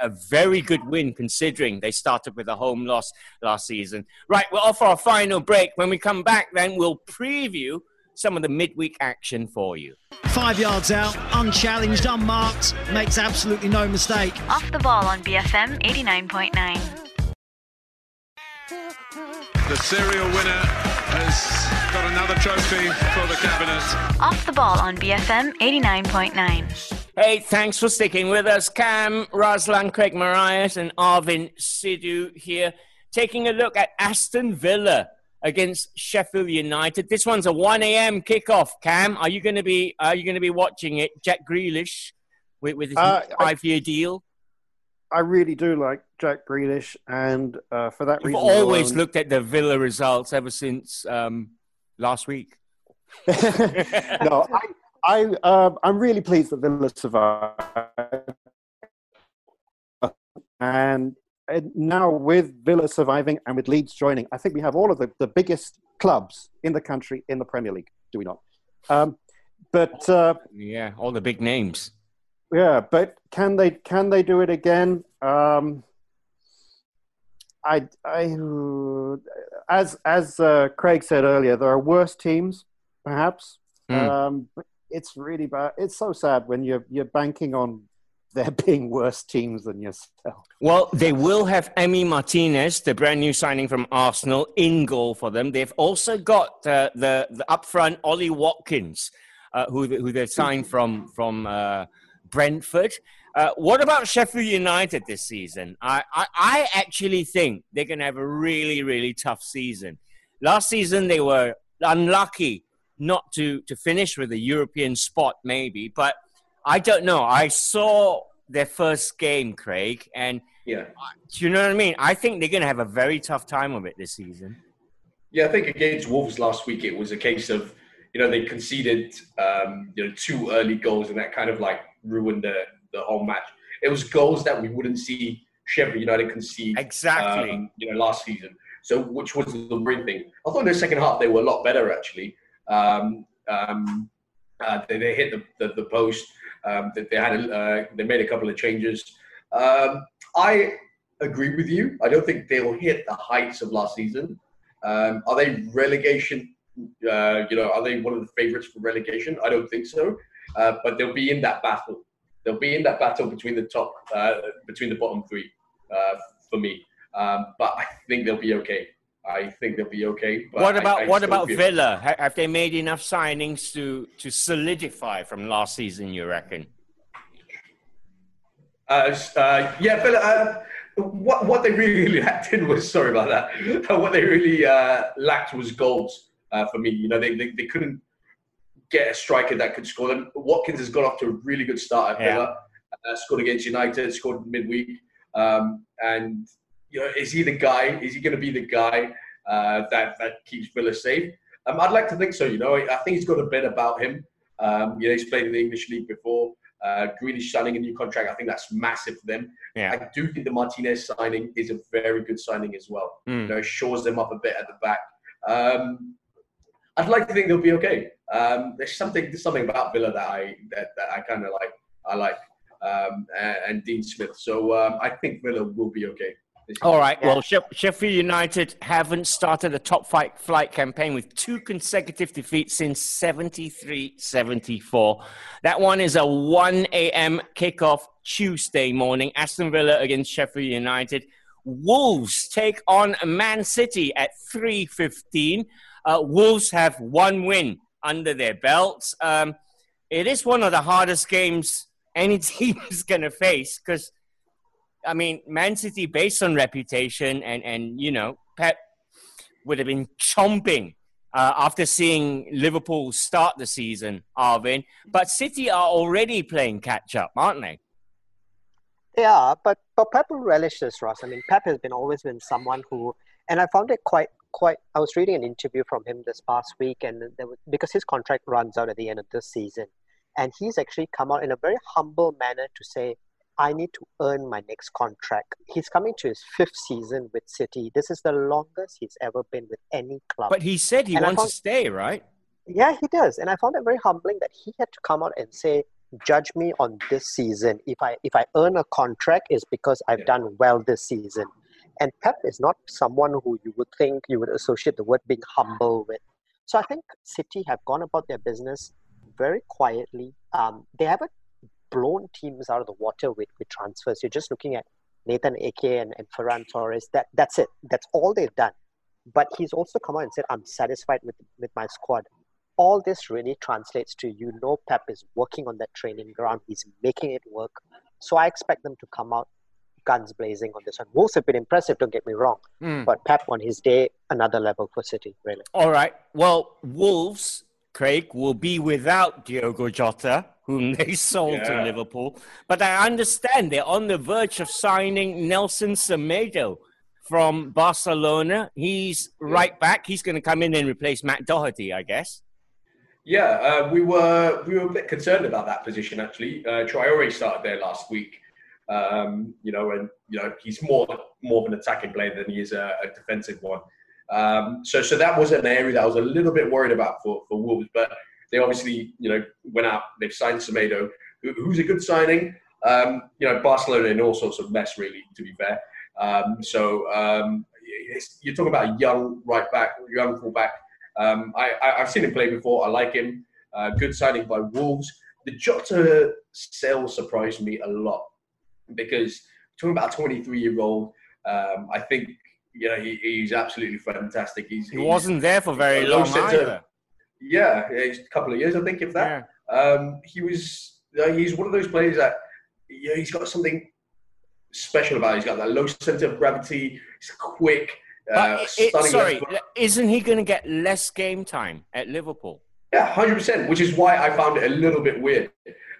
a very good win considering they started with a home loss last season. Right, we'll offer our final break. When we come back, then we'll preview some of the midweek action for you. Five yards out, unchallenged, unmarked, makes absolutely no mistake. Off the ball on BFM 89.9. The serial winner has got another trophy for the cabinet. Off the ball on BFM 89.9. Hey, thanks for sticking with us. Cam, Raslan, Craig Marias, and Arvin Sidhu here, taking a look at Aston Villa against Sheffield United. This one's a 1 a.m. kickoff. Cam, are you going to be are you going to be watching it? Jack Grealish with, with his uh, five-year deal. I really do like Jack Grealish, and uh, for that You've reason, always alone... looked at the Villa results ever since um, last week. no, I, I um, I'm really pleased that Villa survived, and, and now with Villa surviving and with Leeds joining, I think we have all of the, the biggest clubs in the country in the Premier League. Do we not? Um, but uh, yeah, all the big names. Yeah, but can they can they do it again? Um, I, I, as as uh, Craig said earlier, there are worse teams, perhaps. Mm. Um, it's really bad. It's so sad when you're you're banking on there being worse teams than yourself. Well, they will have Emi Martinez, the brand new signing from Arsenal, in goal for them. They've also got uh, the the upfront Ollie Watkins, uh, who who they signed from from uh, Brentford. Uh, what about Sheffield United this season? I, I, I actually think they're going to have a really, really tough season. Last season, they were unlucky not to to finish with a European spot, maybe. But I don't know. I saw their first game, Craig, and yeah, do you know what I mean? I think they're going to have a very tough time of it this season. Yeah, I think against Wolves last week, it was a case of you know they conceded um, you know two early goals, and that kind of like ruined the the whole match. It was goals that we wouldn't see Sheffield United concede exactly. Um, you know, last season. So, which was the main thing. I thought in the second half they were a lot better actually. Um, um, uh, they, they, hit the, the, the post. Um, they, they, had a, uh, they made a couple of changes. Um, I agree with you. I don't think they'll hit the heights of last season. Um, are they relegation? Uh, you know, are they one of the favourites for relegation? I don't think so. Uh, but they'll be in that battle. They'll be in that battle between the top, uh, between the bottom three, uh, for me. Um, but I think they'll be okay. I think they'll be okay. what about I, I what about Villa? Have they made enough signings to to solidify from last season? You reckon? Uh, uh, yeah, Villa. Uh, what what they really lacked in was sorry about that. what they really uh, lacked was goals uh, for me. You know, they, they, they couldn't get a striker that could score them. Watkins has got off to a really good start at Villa. Yeah. Uh, scored against United, scored midweek, um, and you know, is he the guy? Is he going to be the guy uh, that that keeps Villa safe? Um, I'd like to think so. You know, I think he's got a bit about him. Um, you know, he's played in the English league before. Uh, Grealish signing a new contract, I think that's massive for them. Yeah. I do think the Martinez signing is a very good signing as well. Mm. You know, shores them up a bit at the back. Um, I'd like to think they'll be okay. Um, there's something there's something about Villa that I that, that I kind of like. I like um, and, and, Dean Smith. So um, I think Villa will be okay. All right. Well, Sheffield United haven't started a top flight, flight campaign with two consecutive defeats since 73 74. That one is a 1 a.m. kickoff Tuesday morning. Aston Villa against Sheffield United. Wolves take on Man City at 3.15. Uh, Wolves have one win under their belts. Um, it is one of the hardest games any team is going to face because I mean, Man City, based on reputation, and and you know, Pep would have been chomping uh, after seeing Liverpool start the season, Arvin. But City are already playing catch up, aren't they? They are, but but Pep will relish this, Ross. I mean, Pep has been always been someone who, and I found it quite quite. I was reading an interview from him this past week, and there was, because his contract runs out at the end of this season, and he's actually come out in a very humble manner to say I need to earn my next contract. He's coming to his fifth season with City. This is the longest he's ever been with any club. But he said he and wants found, to stay, right? Yeah, he does. And I found it very humbling that he had to come out and say, judge me on this season. If I if I earn a contract, is because I've yeah. done well this season. And Pep is not someone who you would think you would associate the word being humble with. So I think City have gone about their business very quietly. Um, they haven't blown teams out of the water with, with transfers. You're just looking at Nathan Ake and, and Ferran Torres. That that's it. That's all they've done. But he's also come out and said, I'm satisfied with, with my squad. All this really translates to you know Pep is working on that training ground. He's making it work. So I expect them to come out guns blazing on this one. Wolves have been impressive, don't get me wrong. Mm. But Pep on his day, another level for City, really. All right. Well, Wolves, Craig, will be without Diogo Jota whom they sold yeah. to Liverpool. But I understand they're on the verge of signing Nelson Semedo from Barcelona. He's right back. He's going to come in and replace Matt Doherty, I guess. Yeah, uh, we were we were a bit concerned about that position actually. Uh, Traore started there last week, um, you know, and you know he's more more of an attacking player than he is a, a defensive one. Um, so so that was an area that I was a little bit worried about for for Wolves, but they obviously, you know, went out. They've signed Semedo, who, who's a good signing. Um, you know, Barcelona in all sorts of mess, really. To be fair, um, so um, you're talking about a young right back, young fullback. Um, I, I, have seen him play before. I like him. Uh, good signing by Wolves. The Jota sale surprised me a lot because talking about a 23 year old, um, I think you know he, he's absolutely fantastic. He's, he wasn't there for very long either. Yeah, a couple of years, I think, if that. Yeah. Um, he was. Uh, he's one of those players that yeah, he's got something special about. It. He's got that low center of gravity. He's quick. Uh, it, sorry, isn't he going to get less game time at Liverpool? Yeah, hundred percent. Which is why I found it a little bit weird.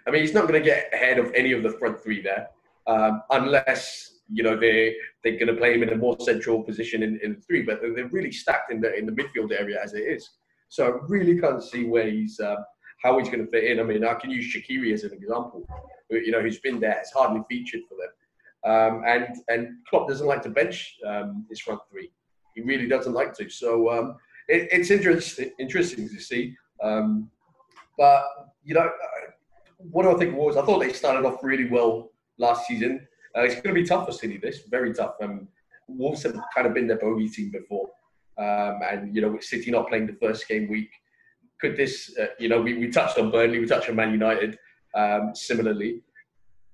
I mean, he's not going to get ahead of any of the front three there, um, unless you know they they're going to play him in a more central position in, in three. But they're really stacked in the in the midfield area as it is. So I really can't see where he's um, how he's going to fit in. I mean, I can use Shaqiri as an example. You know, who's been there, has hardly featured for them. Um, and and Klopp doesn't like to bench um, his front three. He really doesn't like to. So um, it, it's interesting interesting to see. Um, but you know, uh, what do I think was? I thought they started off really well last season. Uh, it's going to be tough for City. This very tough. Um, Wolves have kind of been their bogey team before. Um, and you know, with City not playing the first game week, could this? Uh, you know, we, we touched on Burnley, we touched on Man United. Um, similarly,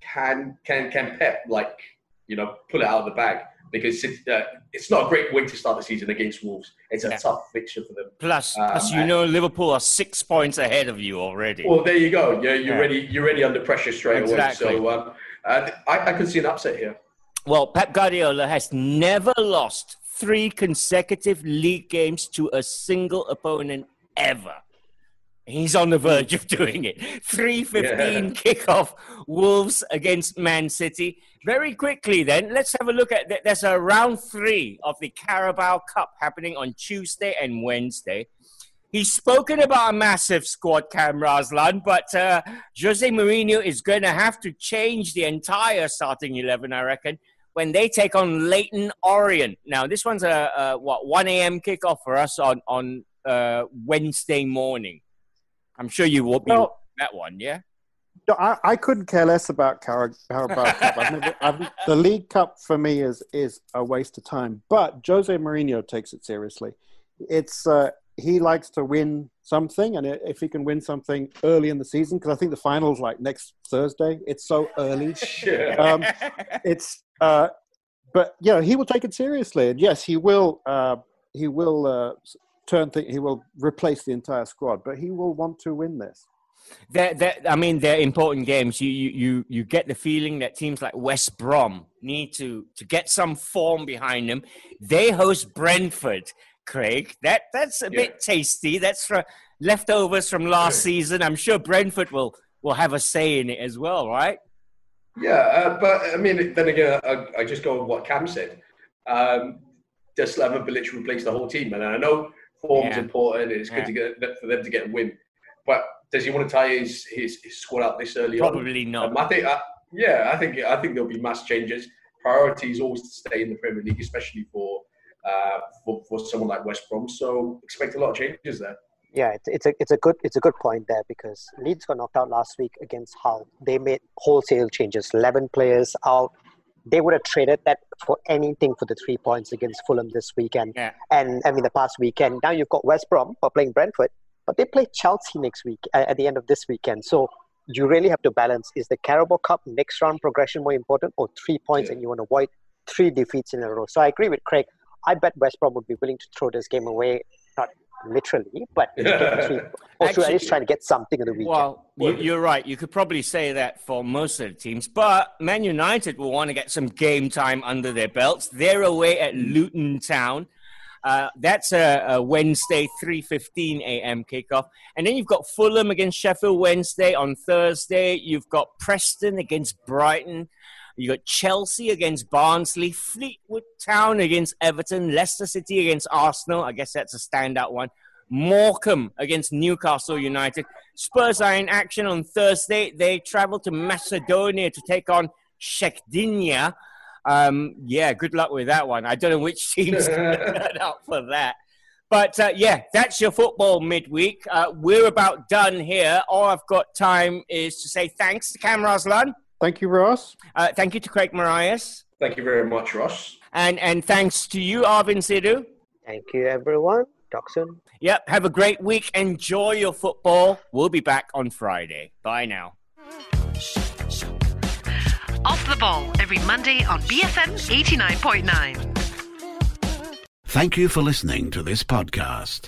can can can Pep like you know pull it out of the bag? Because it, uh, it's not a great way to start the season against Wolves. It's a yeah. tough fixture for them. Plus, um, plus you know, Liverpool are six points ahead of you already. Well, there you go. You're, you're yeah. ready. You're ready under pressure straight exactly. away. So um, uh, I, I could see an upset here. Well, Pep Guardiola has never lost three consecutive league games to a single opponent ever. He's on the verge of doing it. 3.15 yeah. kickoff, Wolves against Man City. Very quickly, then, let's have a look at that There's a round three of the Carabao Cup happening on Tuesday and Wednesday. He's spoken about a massive squad, Cam Raslan, but uh, Jose Mourinho is going to have to change the entire starting 11, I reckon when they take on Leyton Orient. Now, this one's a, a what 1 a.m. kickoff for us on on uh, Wednesday morning. I'm sure you will be well, that one, yeah. I, I couldn't care less about Carabao Cup. I've never, I've, the League Cup for me is is a waste of time. But Jose Mourinho takes it seriously. It's uh, he likes to win something, and if he can win something early in the season, because I think the finals like next Thursday. It's so early. um, it's uh, but you know he will take it seriously, and yes, he will. Uh, he will uh, turn. Th- he will replace the entire squad, but he will want to win this. They're, they're, I mean, they're important games. You, you, you, you get the feeling that teams like West Brom need to, to get some form behind them. They host Brentford, Craig. That, that's a yeah. bit tasty. That's for leftovers from last season. I'm sure Brentford will, will have a say in it as well, right? Yeah, uh, but I mean, then again, I, I, just go on what Cam said. Um, does Slaven Bilic replace the whole team? And I know form's yeah. important. It's good to get for them to get a win, but does he want to tie his, his, his squad out this early Probably on? Not. Um, I think, uh, yeah, I think I think there'll be mass changes. Priority is always to stay in the Premier League, especially for uh, for, for someone like West Brom. So expect a lot of changes there. Yeah, it's, it's a it's a good it's a good point there because Leeds got knocked out last week against Hull. They made wholesale changes, eleven players out. They would have traded that for anything for the three points against Fulham this weekend. Yeah. And I mean the past weekend. Now you've got West Brom for playing Brentford but they play Chelsea next week uh, at the end of this weekend. So you really have to balance: is the Carabao Cup next round progression more important, or three points, yeah. and you want to avoid three defeats in a row? So I agree with Craig. I bet West Brom would be willing to throw this game away, not literally, but three, or Actually, at least trying to get something in the weekend. Well, you, are right. You could probably say that for most of the teams, but Man United will want to get some game time under their belts. They're away at Luton Town. Uh, that's a, a Wednesday, 3.15 a.m. kickoff. And then you've got Fulham against Sheffield Wednesday on Thursday. You've got Preston against Brighton. You've got Chelsea against Barnsley, Fleetwood Town against Everton, Leicester City against Arsenal. I guess that's a standout one. Morecambe against Newcastle United. Spurs are in action on Thursday. They travel to Macedonia to take on Shkëndija. Um, yeah, good luck with that one. I don't know which team's turn out for that. But uh, yeah, that's your football midweek. Uh, we're about done here. All I've got time is to say thanks to Cam Raslan. Thank you, Ross. Uh, thank you to Craig Marias. Thank you very much, Ross. And and thanks to you, Arvin Sidhu. Thank you, everyone. Talk soon. Yep. Have a great week. Enjoy your football. We'll be back on Friday. Bye now. Off the Ball every Monday on BFM 89.9. Thank you for listening to this podcast.